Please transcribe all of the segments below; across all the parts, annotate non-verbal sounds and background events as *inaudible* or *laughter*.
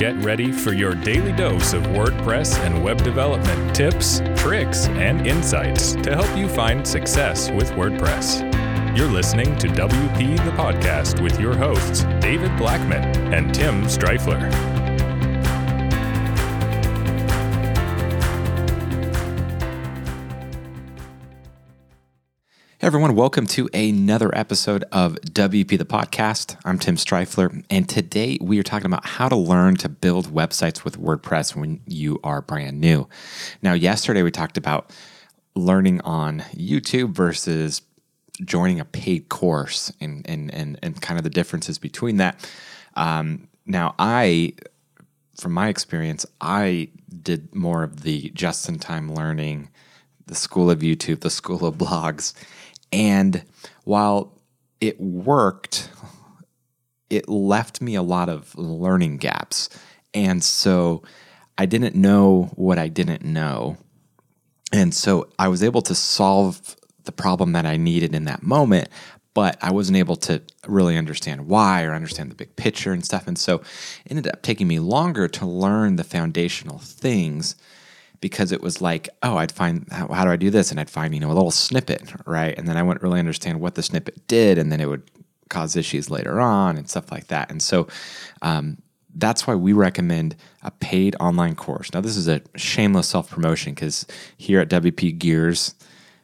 Get ready for your daily dose of WordPress and web development tips, tricks, and insights to help you find success with WordPress. You're listening to WP the Podcast with your hosts, David Blackman and Tim Strifler. Hey everyone, welcome to another episode of WP the Podcast. I'm Tim Strifler, and today we are talking about how to learn to build websites with WordPress when you are brand new. Now, yesterday we talked about learning on YouTube versus joining a paid course and and and, and kind of the differences between that. Um, now, I from my experience, I did more of the just in time learning, the school of YouTube, the school of blogs and while it worked, it left me a lot of learning gaps. And so I didn't know what I didn't know. And so I was able to solve the problem that I needed in that moment, but I wasn't able to really understand why or understand the big picture and stuff. And so it ended up taking me longer to learn the foundational things because it was like, oh, I'd find how, how, do I do this, and I'd find you know a little snippet, right, and then I wouldn't really understand what the snippet did, and then it would cause issues later on and stuff like that. And so um, that's why we recommend a paid online course. Now, this is a shameless self promotion because here at WP Gears,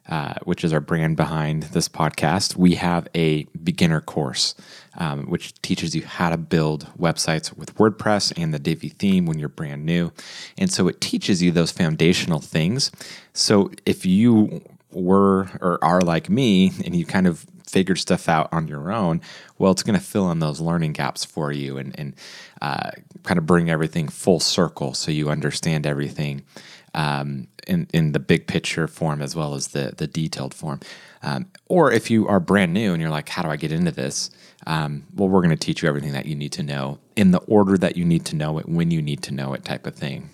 uh, which is our brand behind this podcast, we have a beginner course um, which teaches you how to build websites with WordPress and the Divi theme when you're brand new. And so it teaches you those foundational things. So if you were or are like me and you kind of figured stuff out on your own, well, it's going to fill in those learning gaps for you and, and uh, kind of bring everything full circle so you understand everything um, in, in the big picture form as well as the, the detailed form. Um, or if you are brand new and you're like, how do I get into this? Um, well, we're going to teach you everything that you need to know in the order that you need to know it, when you need to know it, type of thing.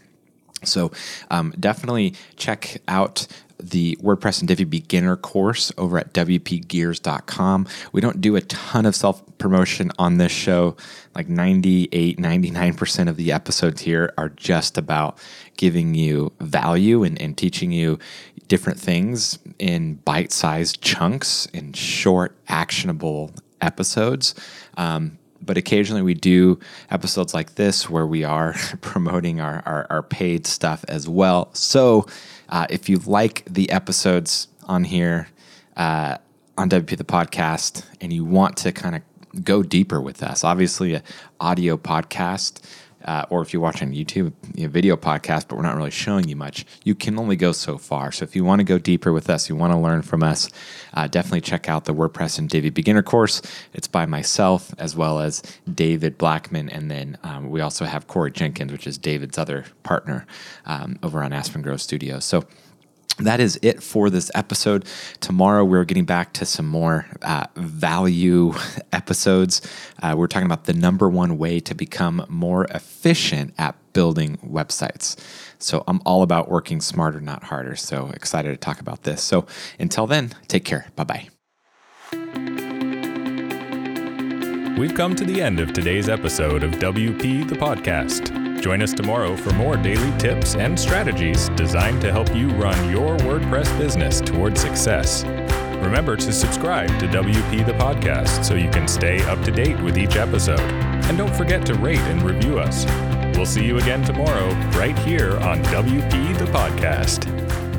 So um, definitely check out the WordPress and Divi beginner course over at WPGears.com. We don't do a ton of self promotion on this show. Like 98, 99% of the episodes here are just about giving you value and, and teaching you different things in bite sized chunks in short, actionable episodes. Um, but occasionally we do episodes like this where we are *laughs* promoting our, our, our paid stuff as well. So uh, if you like the episodes on here uh, on WP the podcast and you want to kind of go deeper with us, obviously, an audio podcast uh, or if you watch on YouTube, you know, video podcast, but we're not really showing you much, you can only go so far. So if you want to go deeper with us, you want to learn from us, uh, definitely check out the WordPress and Divi beginner course. It's by myself as well as David Blackman. And then um, we also have Corey Jenkins, which is David's other partner um, over on Aspen Grove Studios. So that is it for this episode. Tomorrow, we're getting back to some more uh, value *laughs* episodes. Uh, we're talking about the number one way to become more efficient at building websites. So, I'm all about working smarter, not harder. So, excited to talk about this. So, until then, take care. Bye bye. We've come to the end of today's episode of WP the Podcast. Join us tomorrow for more daily tips and strategies designed to help you run your WordPress business towards success. Remember to subscribe to WP the Podcast so you can stay up to date with each episode. And don't forget to rate and review us. We'll see you again tomorrow, right here on WP the Podcast.